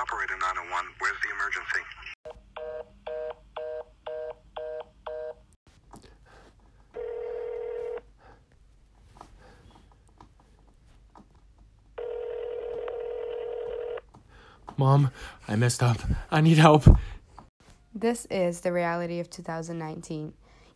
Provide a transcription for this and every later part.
operator 901. Where's the emergency? Mom, I messed up. I need help. This is the reality of 2019.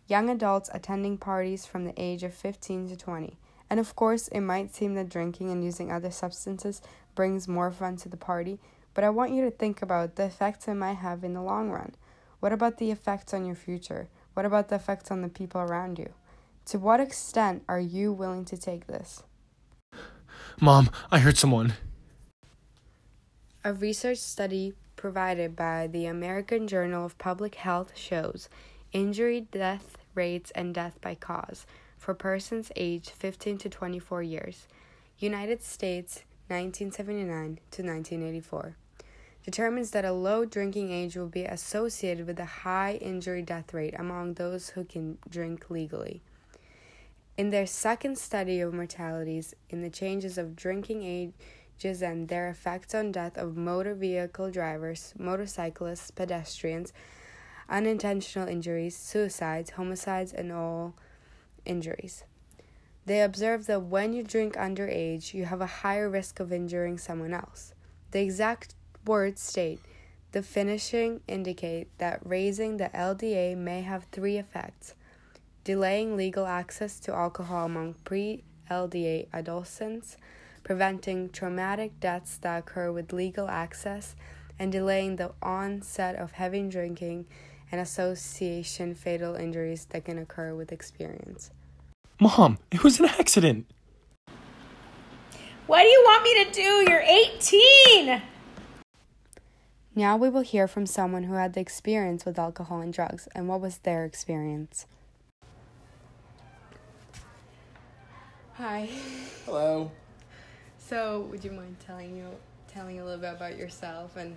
Young adults attending parties from the age of 15 to 20. And of course, it might seem that drinking and using other substances brings more fun to the party, but I want you to think about the effects it might have in the long run. What about the effects on your future? What about the effects on the people around you? To what extent are you willing to take this? Mom, I heard someone. A research study provided by the American Journal of Public Health shows injury, death rates, and death by cause for persons aged 15 to 24 years. United States, 1979 to 1984. Determines that a low drinking age will be associated with a high injury death rate among those who can drink legally. In their second study of mortalities in the changes of drinking ages and their effects on death of motor vehicle drivers, motorcyclists, pedestrians, unintentional injuries, suicides, homicides, and all injuries. They observed that when you drink underage, you have a higher risk of injuring someone else. The exact words state the finishing indicate that raising the LDA may have three effects delaying legal access to alcohol among pre LDA adolescents, preventing traumatic deaths that occur with legal access, and delaying the onset of heavy drinking and association fatal injuries that can occur with experience. Mom, it was an accident. What do you want me to do? You're 18! Now we will hear from someone who had the experience with alcohol and drugs and what was their experience. Hi. Hello. So, would you mind telling you telling a little bit about yourself and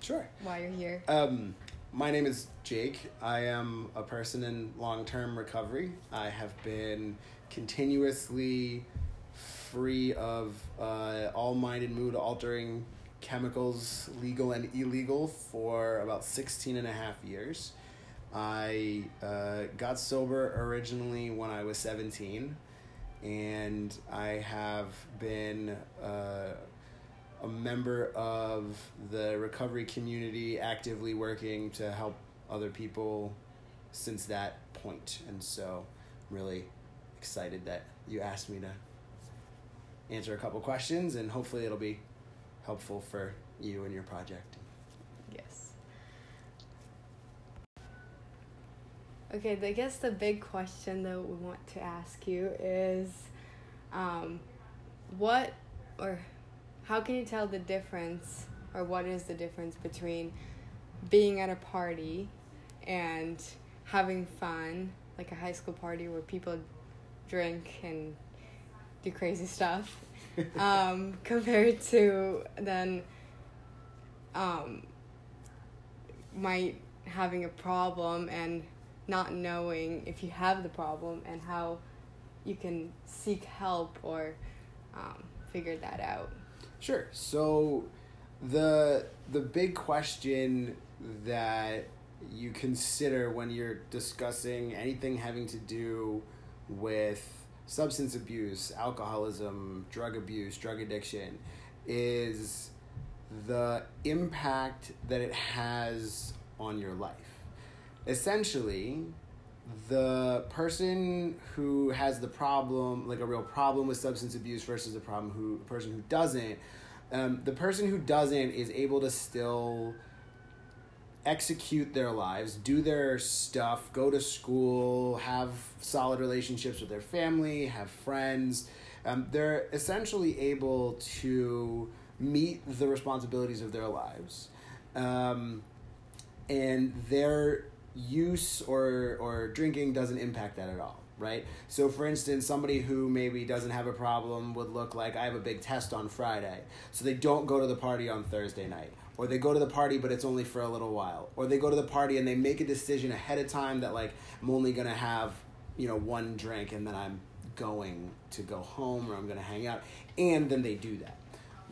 Sure. why you're here? Um, my name is Jake. I am a person in long term recovery. I have been continuously free of uh, all mind and mood altering chemicals, legal and illegal, for about 16 and a half years. I uh, got sober originally when I was 17, and I have been. Uh, a member of the recovery community, actively working to help other people since that point. And so, I'm really excited that you asked me to answer a couple questions, and hopefully, it'll be helpful for you and your project. Yes. Okay, I guess the big question that we want to ask you is um, what or how can you tell the difference or what is the difference between being at a party and having fun, like a high school party where people drink and do crazy stuff, um, compared to then um, might having a problem and not knowing if you have the problem and how you can seek help or um, figure that out. Sure. So the the big question that you consider when you're discussing anything having to do with substance abuse, alcoholism, drug abuse, drug addiction is the impact that it has on your life. Essentially, the person who has the problem, like a real problem with substance abuse versus the problem who person who doesn't, um, the person who doesn't is able to still execute their lives, do their stuff, go to school, have solid relationships with their family, have friends. Um, they're essentially able to meet the responsibilities of their lives. Um, and their use or, or drinking doesn't impact that at all right? So, for instance, somebody who maybe doesn't have a problem would look like I have a big test on Friday, so they don't go to the party on Thursday night. Or they go to the party, but it's only for a little while. Or they go to the party and they make a decision ahead of time that, like, I'm only gonna have, you know, one drink and then I'm going to go home or I'm gonna hang out. And then they do that.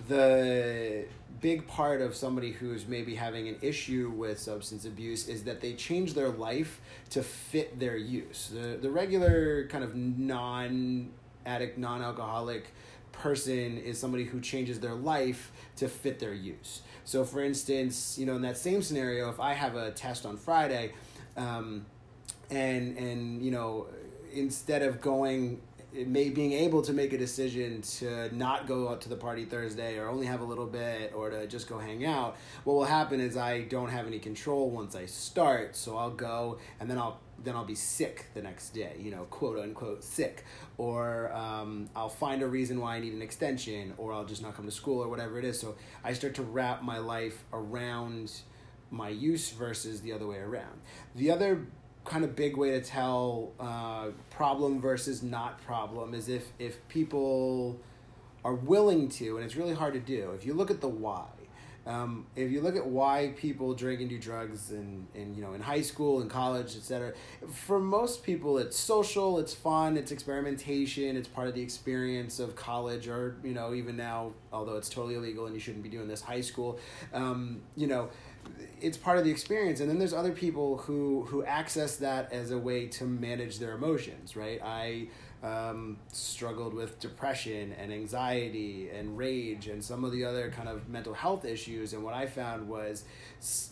The big part of somebody who's maybe having an issue with substance abuse is that they change their life to fit their use. The the regular kind of non addict, non alcoholic person is somebody who changes their life to fit their use. So, for instance, you know, in that same scenario, if I have a test on Friday, um, and and you know, instead of going may being able to make a decision to not go out to the party Thursday or only have a little bit or to just go hang out, what will happen is I don't have any control once I start, so I'll go and then I'll then I'll be sick the next day, you know, quote unquote sick, or um, I'll find a reason why I need an extension, or I'll just not come to school or whatever it is. So I start to wrap my life around my use versus the other way around. The other kind of big way to tell uh, problem versus not problem is if if people are willing to, and it's really hard to do. If you look at the why, um, if you look at why people drink and do drugs and, and you know in high school and college, etc. For most people, it's social, it's fun, it's experimentation, it's part of the experience of college, or you know even now, although it's totally illegal and you shouldn't be doing this, high school. Um, you know, it's part of the experience. And then there's other people who who access that as a way to manage their emotions right? I um, struggled with depression and anxiety and rage and some of the other kind of mental health issues. And what i found was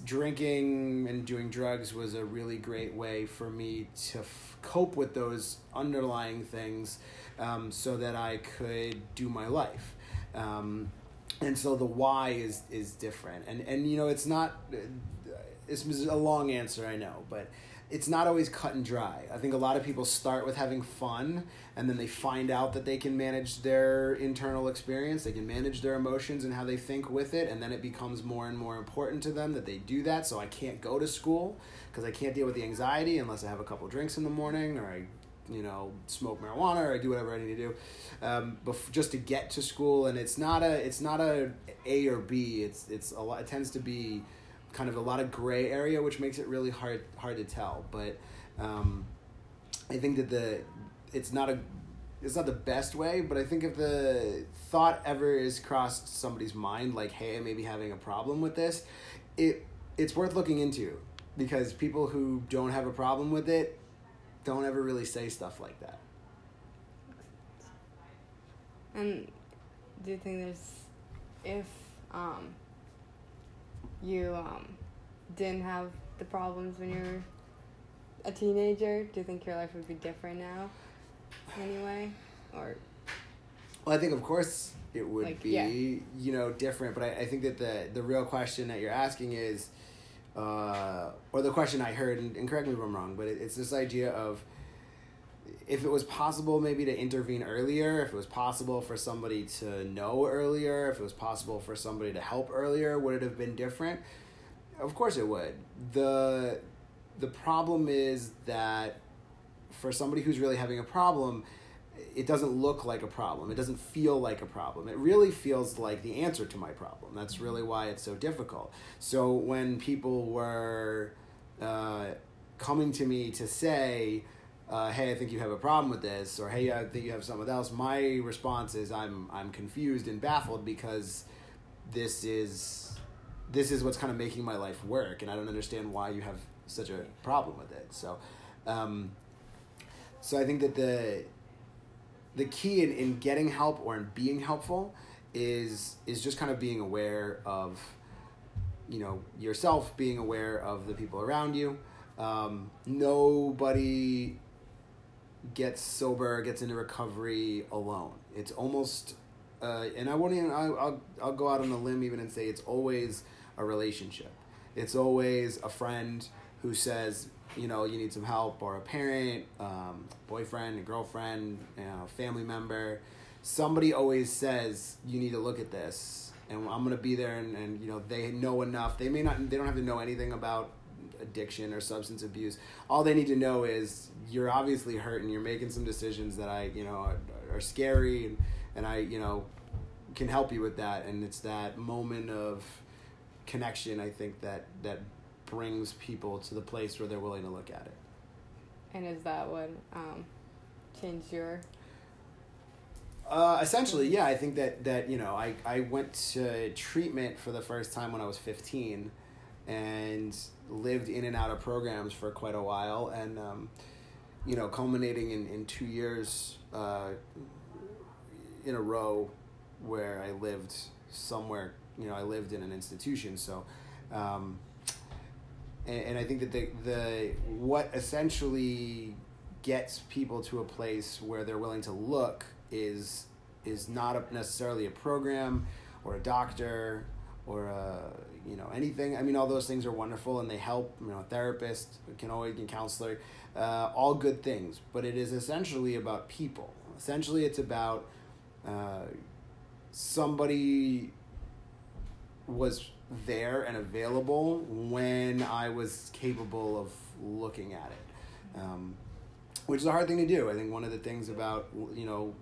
drinking and doing drugs was a really great way for me to f- cope with those underlying things um, so that i could do my life. Um, and so the why is is different. And and you know it's not this is a long answer i know but it's not always cut and dry. I think a lot of people start with having fun and then they find out that they can manage their internal experience they can manage their emotions and how they think with it and then it becomes more and more important to them that they do that. So i can't go to school because i can't deal with the anxiety unless i have a couple drinks in the morning or i you know smoke marijuana or I do whatever I need to do, um, bef- just to get to school. And it's not a it's not a A or B. It's it's a lot. It tends to be kind of a lot of gray area, which makes it really hard hard to tell. But um, I think that the it's not a it's not the best way, but I think if the thought ever is crossed somebody's mind, like, hey, I may be having a problem with this, it it's worth looking into because people who don't have a problem with it don't ever really say stuff like that. And do you think there's, if um, you um, didn't have the problems when you were a teenager, do you think your life would be different now? Anyway, or Well, I think of course it would Like, be yeah. you know different, but I, I think that the the real question that you're asking is, uh, or the question I heard, and, and correct me if I'm wrong, but it, it's this idea of if it was possible maybe to intervene earlier, if it was possible for somebody to know earlier, if it was possible for somebody to help earlier, would it have been different? Of course it would. The the problem is that for somebody who's really having a problem, it doesn't look like a problem. It doesn't feel like a problem. It really feels like the answer to my problem. That's really why it's so difficult. So when people were uh, coming to me to say, uh, "Hey, I think you have a problem with this," or "Hey, I think you have something else," my response is, "I'm I'm confused and baffled because this is this is what's kind of making my life work, and I don't understand why you have such a problem with it." So. Um, so I think that the the key in, in getting help or in being helpful is is just kind of being aware of you know yourself being aware of the people around you. Um, nobody gets sober gets into recovery alone. It's almost uh, and i won't even I'll, I'll, I'll go out on a limb even and say it's always a relationship. It's always a friend who says you know you need some help or a parent um, boyfriend a girlfriend you know, family member. Somebody always says you need to look at this and i'm going to be there and, and you know they know enough. They may not they don't have to know anything about addiction or substance abuse. All they need to know is you're obviously hurt and you're making some decisions that i you know are, are scary and, and i you know can help you with that. And it's that moment of connection i think that that brings people to the place where they're willing to look at it and is that what um, changed your Uh, essentially, yeah. I think that that you know, I I went to treatment for the first time when I was fifteen, and lived in and out of programs for quite a while, and um, you know, culminating in in two years uh, in a row where I lived somewhere. You know, I lived in an institution, so. Um, and, and I think that the the what essentially gets people to a place where they're willing to look is is not a, necessarily a program or a doctor or a, you know anything. I mean, all those things are wonderful and they help. You know, a therapist can always a counselor, uh, all good things. But it is essentially about people. Essentially, it's about uh, somebody was there and available when I was capable of looking at it. Um, which is a hard thing to do. I think one of the things about you know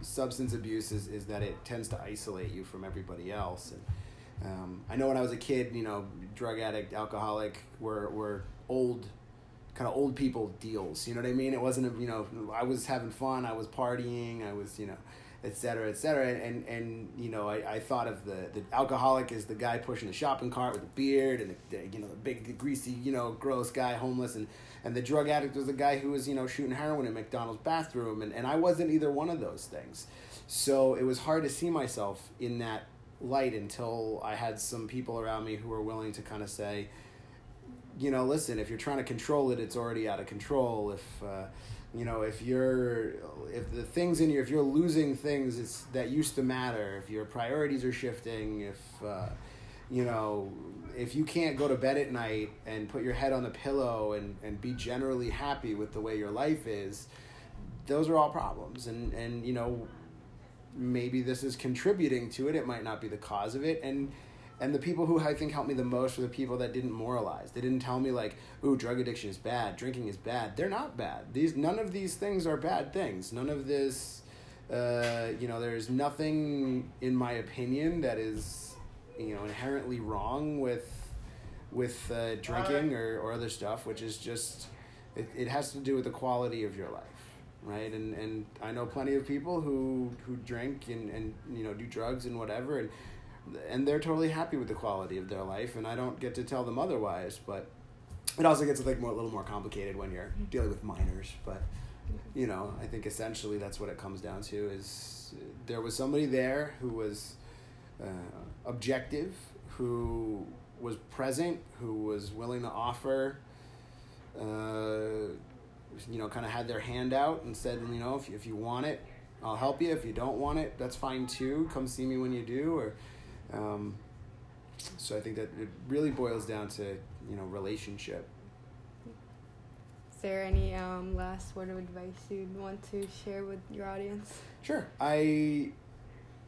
substance abuse is, is that it tends to isolate you from everybody else. And um, I know when I was a kid, you know, drug addict, alcoholic were were old, kind of old people deals. You know what I mean? It wasn't a, you know I was having fun, I was partying, I was you know et cetera, et cetera. And, and you know, I, I thought of the, the alcoholic as the guy pushing the shopping cart with the beard and the, the you know, the big, greasy, you know, gross guy, homeless. And, and the drug addict was the guy who was, you know, shooting heroin in McDonald's bathroom. And, and I wasn't either one of those things. So it was hard to see myself in that light until I had some people around me who were willing to kind of say, you know, listen, if you're trying to control it, it's already out of control. If, uh, you know if you're if the things in your if you're losing things it's, that used to matter. If your priorities are shifting if uh, you know if you can't go to bed at night and put your head on the pillow and, and be generally happy with the way your life is those are all problems. And and you know maybe this is contributing to it. It might not be the cause of it. And and the people who I think helped me the most were the people that didn't moralize. They didn't tell me like, "Ooh, drug addiction is bad, drinking is bad." They're not bad. These none of these things are bad things. None of this, uh, you know, there's nothing in my opinion that is, you know, inherently wrong with with uh, drinking or, or other stuff, which is just it, it has to do with the quality of your life. Right, and and I know plenty of people who who drink and, and you know do drugs and whatever, and and they're totally happy with the quality of their life, and I don't get to tell them otherwise. But it also gets like more a little more complicated when you're dealing with minors. But you know, I think essentially that's what it comes down to: is there was somebody there who was uh, objective, who was present, who was willing to offer. Uh, you know, kind of had their hand out and said, you know, if, if you want it, I'll help you. If you don't want it, that's fine too. Come see me when you do, or um, so I think that it really boils down to you know relationship. Is there any um, last word of advice you'd want to share with your audience? Sure. I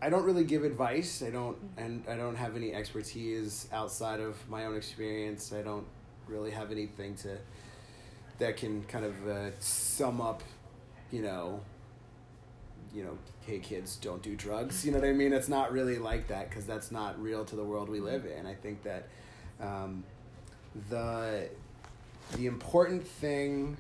I don't really give advice. I don't and I don't have any expertise outside of my own experience. I don't really have anything to that can kind of uh, sum up, you know, you know, hey kids, don't do drugs. You know what I mean? It's not really like that because that's not real to the world we live in. I think that um, the the important thing,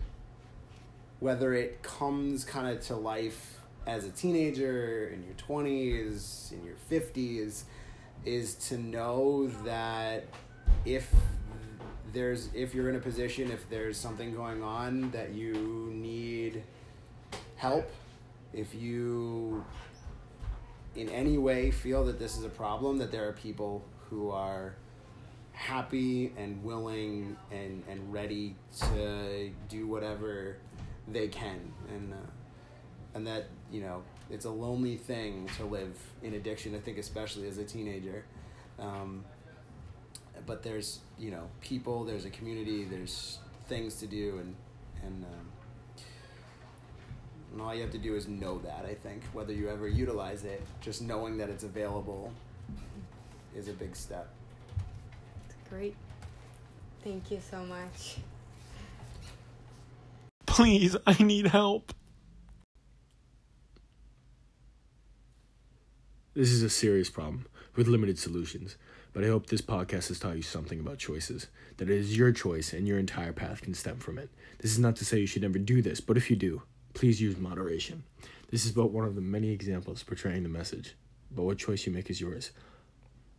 whether it comes kind of to life as a teenager, in your twenties, in your fifties, is to know that if there's if you're in a position if there's something going on that you need help if you in any way feel that this is a problem, that there are people who are happy and willing and, and ready to do whatever they can. And, uh, and that, you know, it's a lonely thing to live in addiction, I think, especially as a teenager. Um, but there's, you know, people, there's a community, there's things to do, and, and um, and all you have to do is know that, I think. Whether you ever utilize it, just knowing that it's available is a big step. Great. Thank you so much. Please, I need help. This is a serious problem with limited solutions, but I hope this podcast has taught you something about choices. That it is your choice and your entire path can stem from it. This is not to say you should never do this, but if you do, please use moderation. This is but one of the many examples portraying the message, but what choice you make is yours.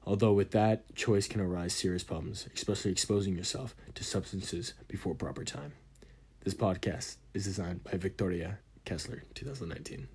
Although with that choice can arise serious problems, especially exposing yourself to substances before proper time. This podcast is designed by Victoria Kessler, 2019.